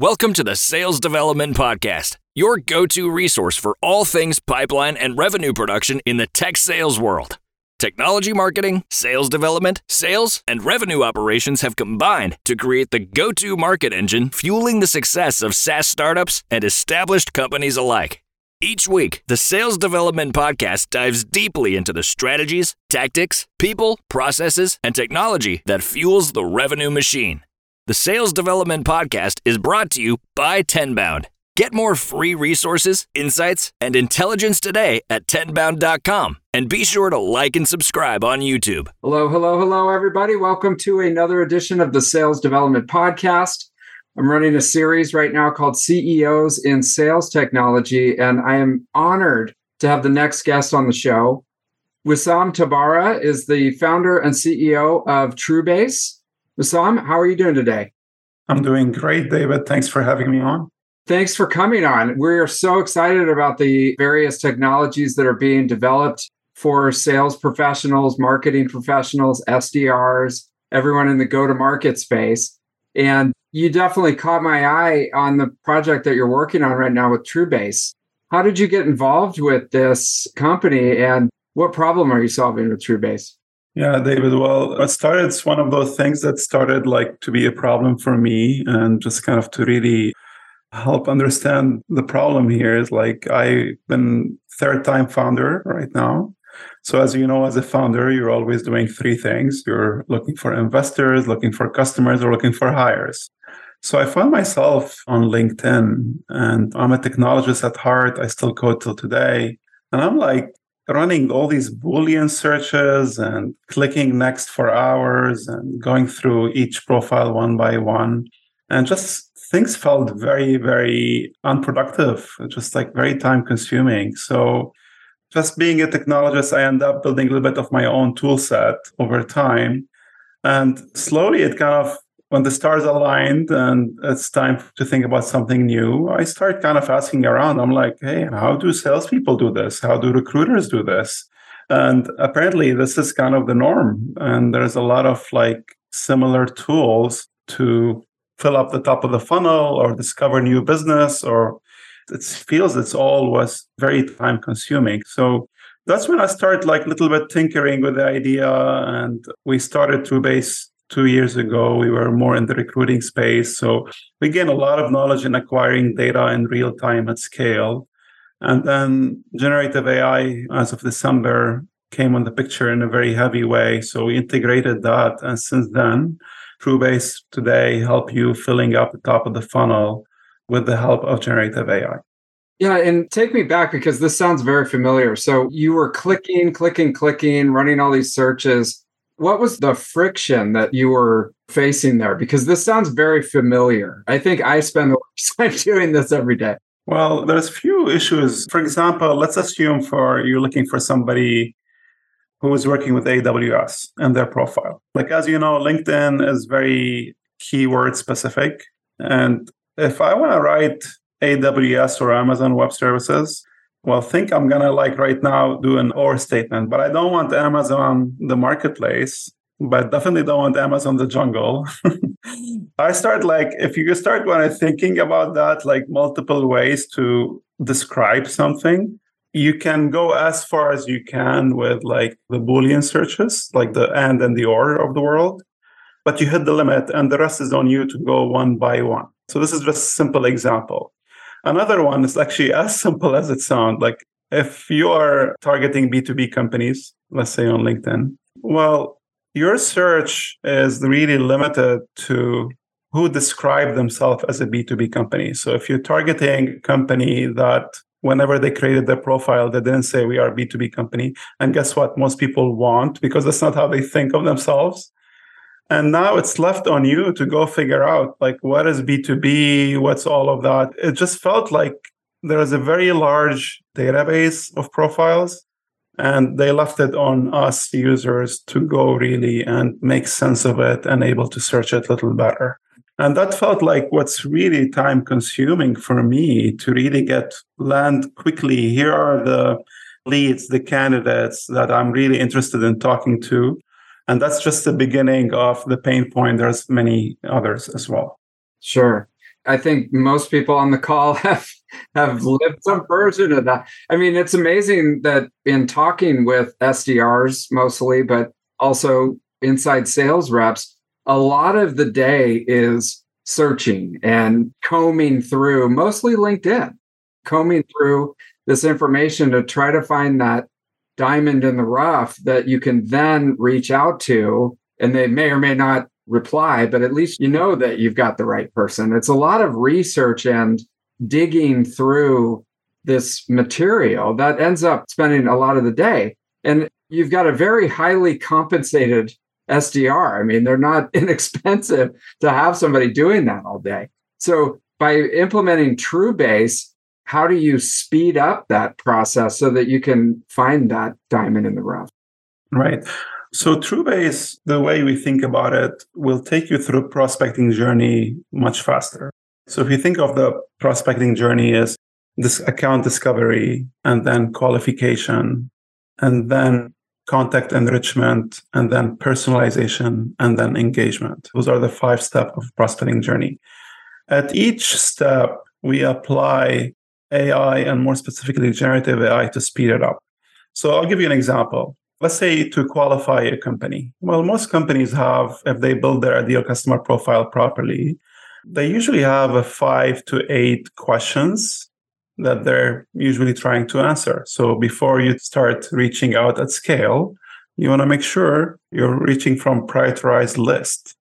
Welcome to the Sales Development Podcast, your go to resource for all things pipeline and revenue production in the tech sales world. Technology marketing, sales development, sales, and revenue operations have combined to create the go to market engine fueling the success of SaaS startups and established companies alike. Each week, the Sales Development Podcast dives deeply into the strategies, tactics, people, processes, and technology that fuels the revenue machine. The Sales Development Podcast is brought to you by Tenbound. Get more free resources, insights, and intelligence today at tenbound.com. And be sure to like and subscribe on YouTube. Hello, hello, hello, everybody. Welcome to another edition of the Sales Development Podcast. I'm running a series right now called CEOs in Sales Technology, and I am honored to have the next guest on the show. Wissam Tabbara is the founder and CEO of TrueBase. Wissam, how are you doing today? I'm doing great, David. Thanks for having me on. Thanks for coming on. We're so excited about the various technologies that are being developed for sales professionals, marketing professionals, SDRs, everyone in the go to market space. And you definitely caught my eye on the project that you're working on right now with TrueBase. How did you get involved with this company and what problem are you solving with TrueBase? Yeah, David. Well, it started, it's one of those things that started like to be a problem for me and just kind of to really help understand the problem here is like I've been third time founder right now. So as you know, as a founder, you're always doing three things. You're looking for investors, looking for customers, or looking for hires. So I found myself on LinkedIn and I'm a technologist at heart. I still code till today. And I'm like, running all these Boolean searches and clicking next for hours and going through each profile one by one. And just things felt very, very unproductive, just like very time consuming. So, just being a technologist, I end up building a little bit of my own tool set over time. And slowly it kind of when the stars aligned and it's time to think about something new, I start kind of asking around. I'm like, hey, how do salespeople do this? How do recruiters do this? And apparently, this is kind of the norm. And there's a lot of like similar tools to fill up the top of the funnel or discover new business, or it feels it's all was very time consuming. So that's when I started like a little bit tinkering with the idea, and we started TrueBase two years ago. We were more in the recruiting space. So we gained a lot of knowledge in acquiring data in real time at scale. And then generative AI, as of December, came on the picture in a very heavy way. So we integrated that. And since then, TrueBase today help you filling up the top of the funnel with the help of generative AI. Yeah, and take me back because this sounds very familiar. So you were clicking, clicking, clicking, running all these searches what was the friction that you were facing there? Because this sounds very familiar. I think I spend time doing this every day. Well, there's a few issues. For example, let's assume for you're looking for somebody who is working with AWS and their profile. Like as you know, LinkedIn is very keyword specific. And if I want to write AWS or Amazon Web Services, well, think I'm gonna like right now do an or statement, but I don't want Amazon the marketplace, but definitely don't want Amazon the jungle. I start like if you start when I'm thinking about that, like multiple ways to describe something, you can go as far as you can with like the Boolean searches, like the and and the or of the world, but you hit the limit and the rest is on you to go one by one. So this is just a simple example. Another one is actually as simple as it sounds. Like if you are targeting B2B companies, let's say on LinkedIn, well, your search is really limited to who describe themselves as a B2B company. So if you're targeting a company that whenever they created their profile, they didn't say we are a B2B company. And guess what? Most people want because that's not how they think of themselves. And now it's left on you to go figure out like what is B2B, what's all of that. It just felt like there is a very large database of profiles and they left it on us users to go really and make sense of it and able to search it a little better. And that felt like what's really time consuming for me to really get land quickly. Here are the leads, the candidates that I'm really interested in talking to and that's just the beginning of the pain point. There's many others as well. Sure. I think most people on the call have have lived some version of that. I mean, it's amazing that in talking with SDRs mostly, but also inside sales reps, a lot of the day is searching and combing through mostly LinkedIn, combing through this information to try to find that diamond in the rough that you can then reach out to and they may or may not reply, but at least you know that you've got the right person. It's a lot of research and digging through this material that ends up spending a lot of the day. And you've got a very highly compensated SDR. I mean, they're not inexpensive to have somebody doing that all day. So by implementing TrueBase, how do you speed up that process so that you can find that diamond in the rough? Right. So TrueBase, the way we think about it, will take you through prospecting journey much faster. So if you think of the prospecting journey as this account discovery and then qualification and then contact enrichment and then personalization and then engagement. Those are the five steps of prospecting journey. At each step, we apply AI and more specifically generative AI to speed it up. So I'll give you an example. Let's say to qualify a company. Well most companies have if they build their ideal customer profile properly they usually have a five to eight questions that they're usually trying to answer. So before you start reaching out at scale you want to make sure you're reaching from prioritized list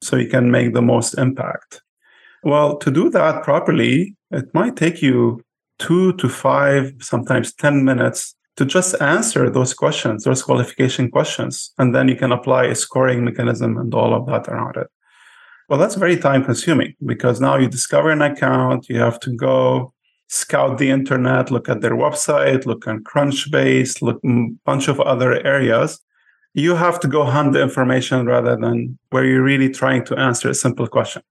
so you can make the most impact. Well to do that properly it might take you two to five sometimes 10 minutes to just answer those questions, those qualification questions, and then you can apply a scoring mechanism and all of that around it. Well, that's very time consuming because now you discover an account, you have to go scout the internet, look at their website, look on Crunchbase, look a bunch of other areas. You have to go hunt the information rather than where you're really trying to answer a simple question.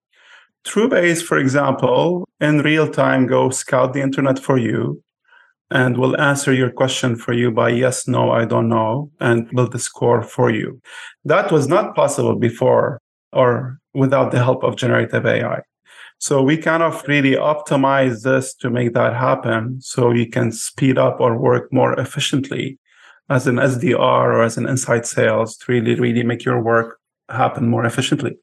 TrueBase, for example, in real time, go scout the internet for you, and will answer your question for you by yes, no, I don't know, and build the score for you. That was not possible before or without the help of generative AI. So we kind of really optimize this to make that happen so you can speed up or work more efficiently as an SDR or as an inside sales to really, really make your work happen more efficiently.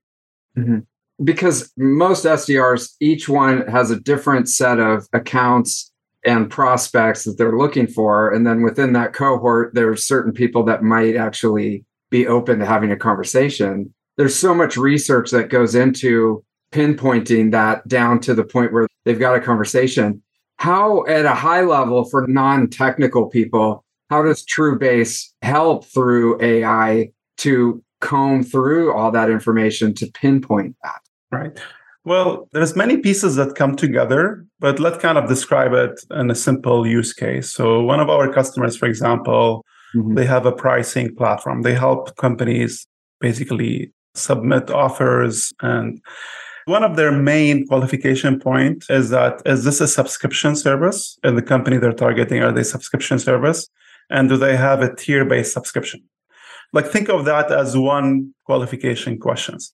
Mm-hmm. Because most SDRs, each one has a different set of accounts and prospects that they're looking for. And then within that cohort, there's certain people that might actually be open to having a conversation. There's so much research that goes into pinpointing that down to the point where they've got a conversation. How, at a high level for non technical people, how does TrueBase help through AI to comb through all that information to pinpoint that? Right. Well, there's many pieces that come together, but let's kind of describe it in a simple use case. So one of our customers, for example, mm-hmm. they have a pricing platform. They help companies basically submit offers and one of their main qualification point is that is this a subscription service in the company they're targeting are they subscription service and do they have a tier based subscription like think of that as one qualification questions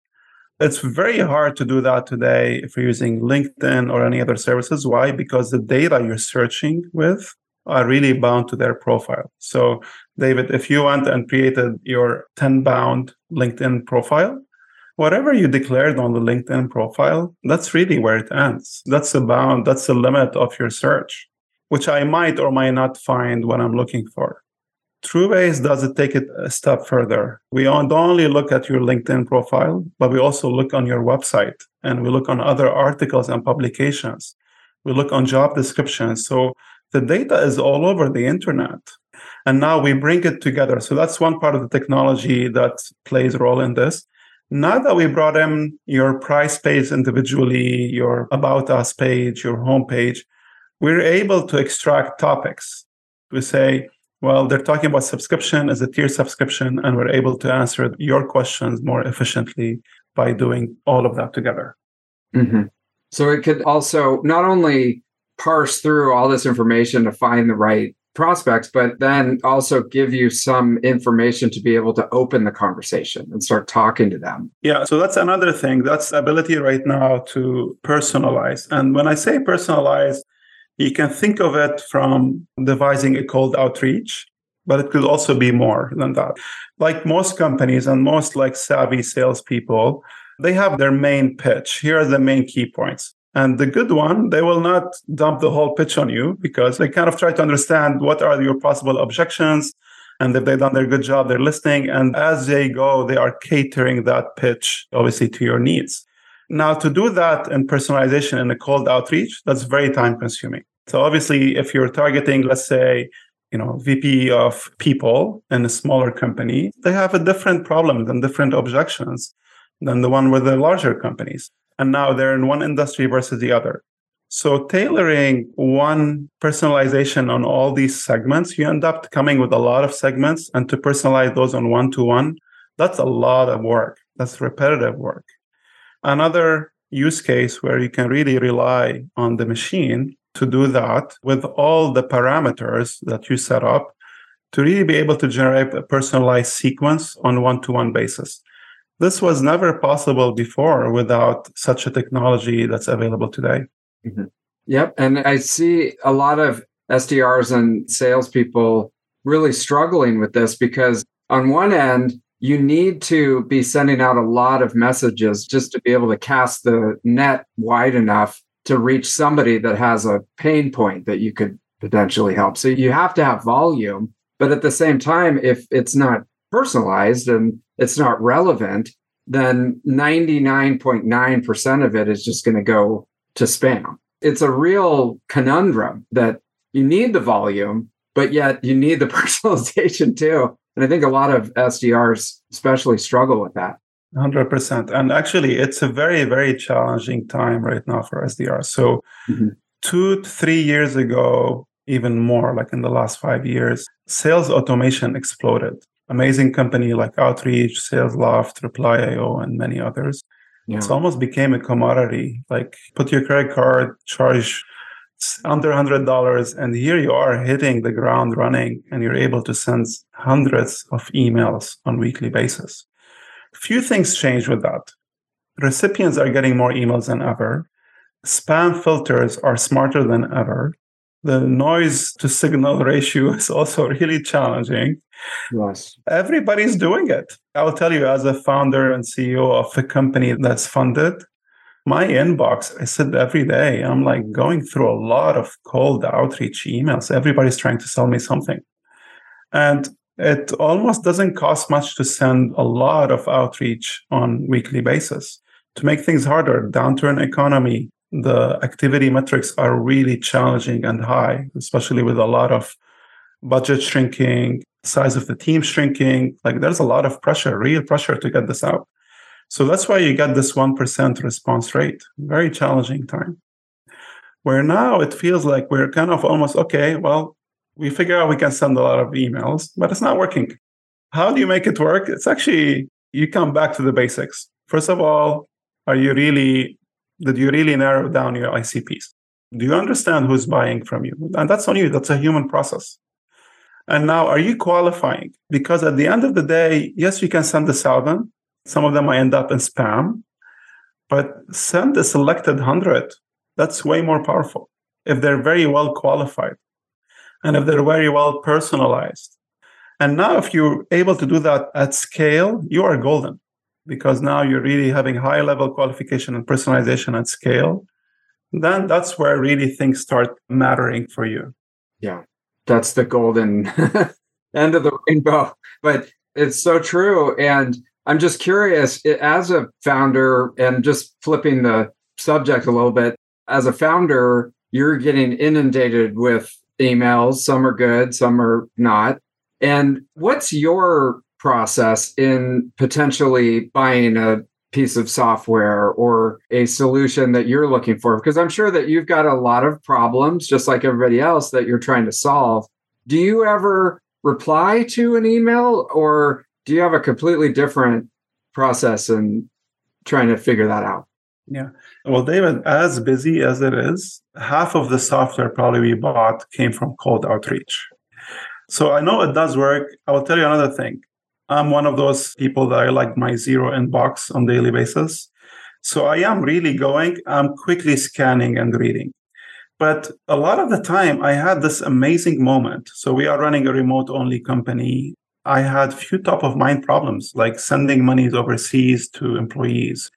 it's very hard to do that today if you're using LinkedIn or any other services. Why? Because the data you're searching with are really bound to their profile. So, David, if you went and created your Tenbound LinkedIn profile, whatever you declared on the LinkedIn profile, that's really where it ends. That's the bound, that's the limit of your search, which I might or might not find what I'm looking for. TrueBase does it take it a step further. We don't only look at your LinkedIn profile, but we also look on your website and we look on other articles and publications. We look on job descriptions. So the data is all over the internet. And now we bring it together. So that's one part of the technology that plays a role in this. Now that we brought in your price page individually, your about us page, your homepage, we're able to extract topics. We say, well, they're talking about subscription as a tier subscription, and we're able to answer your questions more efficiently by doing all of that together. Mm-hmm. So it could also not only parse through all this information to find the right prospects, but then also give you some information to be able to open the conversation and start talking to them. Yeah, so that's another thing. That's the ability right now to personalize. And when I say personalize, you can think of it from devising a cold outreach, but it could also be more than that. Like most companies and most like savvy salespeople, they have their main pitch. Here are the main key points. And the good one, they will not dump the whole pitch on you because they kind of try to understand what are your possible objections. And if they've done their good job, they're listening. And as they go, they are catering that pitch, obviously, to your needs. Now, to do that in personalization in a cold outreach, that's very time consuming. So obviously, if you're targeting, let's say, you know, VP of people in a smaller company, they have a different problem and different objections than the one with the larger companies. And now they're in one industry versus the other. So tailoring one personalization on all these segments, you end up coming with a lot of segments and to personalize those on one to one, that's a lot of work. That's repetitive work. Another use case where you can really rely on the machine to do that with all the parameters that you set up to really be able to generate a personalized sequence on one to one basis. This was never possible before without such a technology that's available today. Mm-hmm. Yep. And I see a lot of SDRs and salespeople really struggling with this because, on one end, you need to be sending out a lot of messages just to be able to cast the net wide enough to reach somebody that has a pain point that you could potentially help. So you have to have volume. But at the same time, if it's not personalized and it's not relevant, then 99.9% of it is just going to go to spam. It's a real conundrum that you need the volume, but yet you need the personalization too. And I think a lot of SDRs especially struggle with that. 100%. And actually, it's a very, very challenging time right now for SDRs. So, mm-hmm. two to three years ago, even more, like in the last five years, sales automation exploded amazing company like Outreach, SalesLoft, Reply.io, and many others. Yeah. It's almost became a commodity. Like put your credit card, charge under $100, and here you are hitting the ground running, and you're able to send hundreds of emails on weekly basis. Few things change with that. Recipients are getting more emails than ever. Spam filters are smarter than ever the noise to signal ratio is also really challenging. Yes. Everybody's doing it. I'll tell you, as a founder and CEO of a company that's funded, my inbox, I said every day, I'm like going through a lot of cold outreach emails. Everybody's trying to sell me something. And it almost doesn't cost much to send a lot of outreach on weekly basis. To make things harder, downturn economy, the activity metrics are really challenging and high, especially with a lot of budget shrinking, size of the team shrinking. Like there's a lot of pressure, real pressure to get this out. So that's why you get this 1% response rate. Very challenging time. Where now it feels like we're kind of almost okay, well, we figure out we can send a lot of emails, but it's not working. How do you make it work? It's actually, you come back to the basics. First of all, are you really did you really narrow down your ICPs? Do you understand who's buying from you? And that's on you. That's a human process. And now, are you qualifying? Because at the end of the day, yes, you can send a thousand. Some of them might end up in spam, but send a selected hundred. That's way more powerful if they're very well qualified and if they're very well personalized. And now, if you're able to do that at scale, you are golden because now you're really having high level qualification and personalization at scale, then that's where really things start mattering for you. Yeah, that's the golden end of the rainbow. But it's so true. And I'm just curious, as a founder, and just flipping the subject a little bit, as a founder, you're getting inundated with emails. Some are good, some are not. And what's your process in potentially buying a piece of software or a solution that you're looking for? Because I'm sure that you've got a lot of problems, just like everybody else, that you're trying to solve. Do you ever reply to an email or do you have a completely different process in trying to figure that out? Yeah. Well, David, as busy as it is, half of the software probably we bought came from cold outreach. So I know it does work. I will tell you another thing. I'm one of those people that I like my zero inbox on daily basis. So I am really going, I'm quickly scanning and reading. But a lot of the time I had this amazing moment. So we are running a remote only company. I had few top of mind problems like sending monies overseas to employees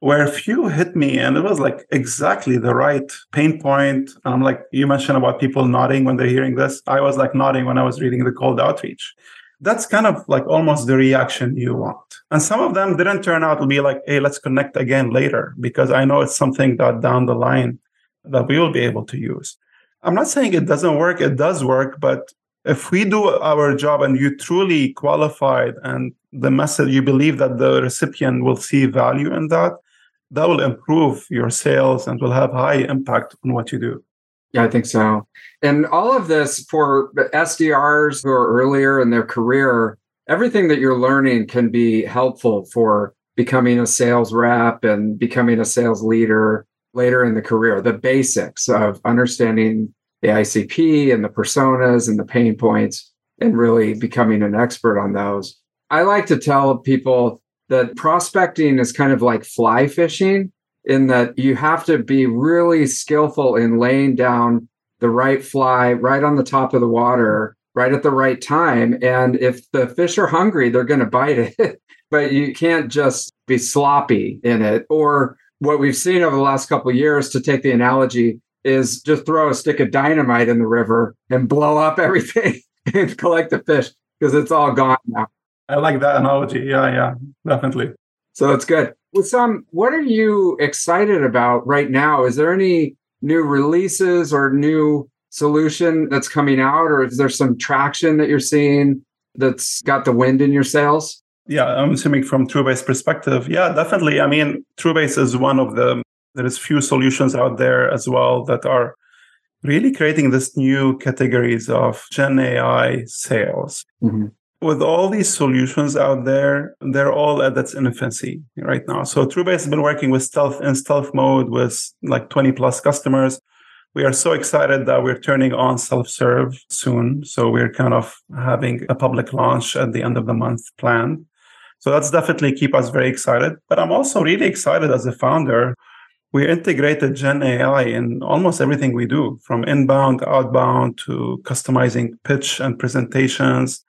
where a few hit me and it was like exactly the right pain point. And I'm like, you mentioned about people nodding when they're hearing this. I was like nodding when I was reading the cold outreach. That's kind of like almost the reaction you want. And some of them didn't turn out to be like, hey, let's connect again later, because I know it's something that down the line that we will be able to use. I'm not saying it doesn't work, it does work, but if we do our job and you truly qualified and the message you believe that the recipient will see value in that, that will improve your sales and will have high impact on what you do. Yeah, I think so. And all of this for SDRs who are earlier in their career, everything that you're learning can be helpful for becoming a sales rep and becoming a sales leader later in the career. The basics of understanding the ICP and the personas and the pain points and really becoming an expert on those. I like to tell people that prospecting is kind of like fly fishing in that you have to be really skillful in laying down the right fly right on the top of the water right at the right time. And if the fish are hungry they're going to bite it. But you can't just be sloppy in it. Or what we've seen over the last couple years to take the analogy is just throw a stick of dynamite in the river and blow up everything and collect the fish because it's all gone now I like that analogy. Yeah, yeah, definitely. So that's good. Wissam, what are you excited about right now? Is there any new releases or new solution that's coming out, or is there some traction that you're seeing that's got the wind in your sails? Yeah, I'm assuming from TrueBase perspective. Yeah, definitely. I mean, TrueBase is one of the there is few solutions out there as well that are really creating this new categories of Gen AI sales. Mm-hmm with all these solutions out there, they're all at its infancy right now. So TrueBase has been working with stealth in stealth mode with like 20 plus customers. We are so excited that we're turning on self-serve soon. So we're kind of having a public launch at the end of the month planned. So that's definitely keep us very excited. But I'm also really excited as a founder. We integrated Gen AI in almost everything we do, from inbound, outbound to customizing pitch and presentations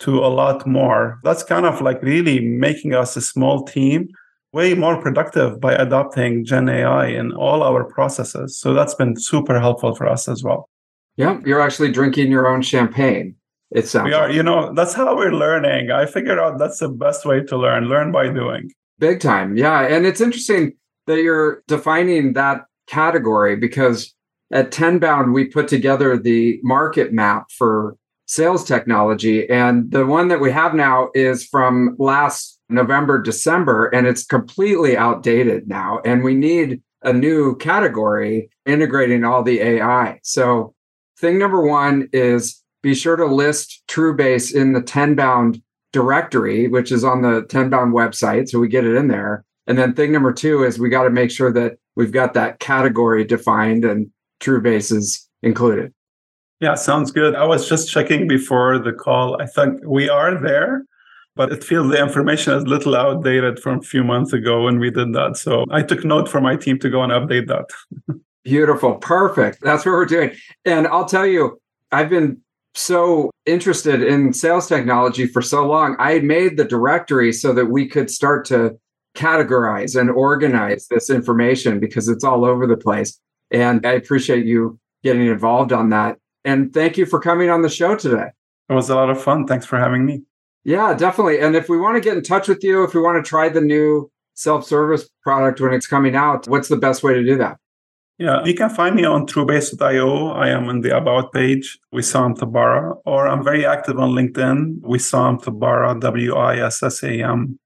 to a lot more. That's kind of like really making us a small team way more productive by adopting Gen AI in all our processes. So that's been super helpful for us as well. Yeah, you're actually drinking your own champagne. It sounds. We are, like. you know, that's how we're learning. I figured out that's the best way to learn. Learn by doing. Big time, yeah. And it's interesting that you're defining that category because at Tenbound we put together the market map for sales technology. And the one that we have now is from last November, December, and it's completely outdated now. And we need a new category integrating all the AI. So, thing number one is be sure to list TrueBase in the Tenbound directory, which is on the Tenbound website. So, we get it in there. And then thing number two is we got to make sure that we've got that category defined and TrueBase is included. Yeah, sounds good. I was just checking before the call. I think we are there, but it feels the information is a little outdated from a few months ago when we did that. So I took note for my team to go and update that. Beautiful. Perfect. That's what we're doing. And I'll tell you, I've been so interested in sales technology for so long. I made the directory so that we could start to categorize and organize this information because it's all over the place. And I appreciate you getting involved on that. And thank you for coming on the show today. It was a lot of fun. Thanks for having me. Yeah, definitely. And if we want to get in touch with you, if we want to try the new self service product when it's coming out, what's the best way to do that? Yeah, you can find me on TrueBase.io. I am on the About page, Wissam Tabbara, or I'm very active on LinkedIn, Wissam Tabbara, W I S S A M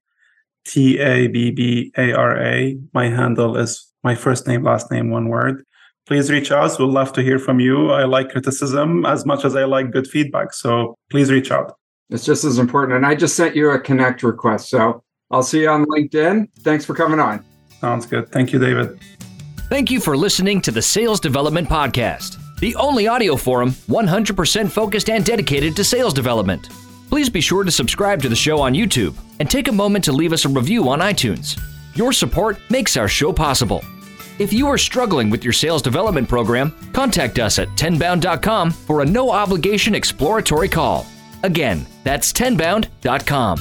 T A B B A R A. My handle is my first name, last name, one word please reach out. We'd love to hear from you. I like criticism as much as I like good feedback. So please reach out. It's just as important. And I just sent you a connect request. So I'll see you on LinkedIn. Thanks for coming on. Sounds good. Thank you, David. Thank you for listening to the Sales Development Podcast. the only audio forum 100% focused and dedicated to sales development. Please be sure to subscribe to the show on YouTube and take a moment to leave us a review on iTunes. Your support makes our show possible. If you are struggling with your sales development program, contact us at tenbound.com for a no obligation exploratory call. Again, that's tenbound.com.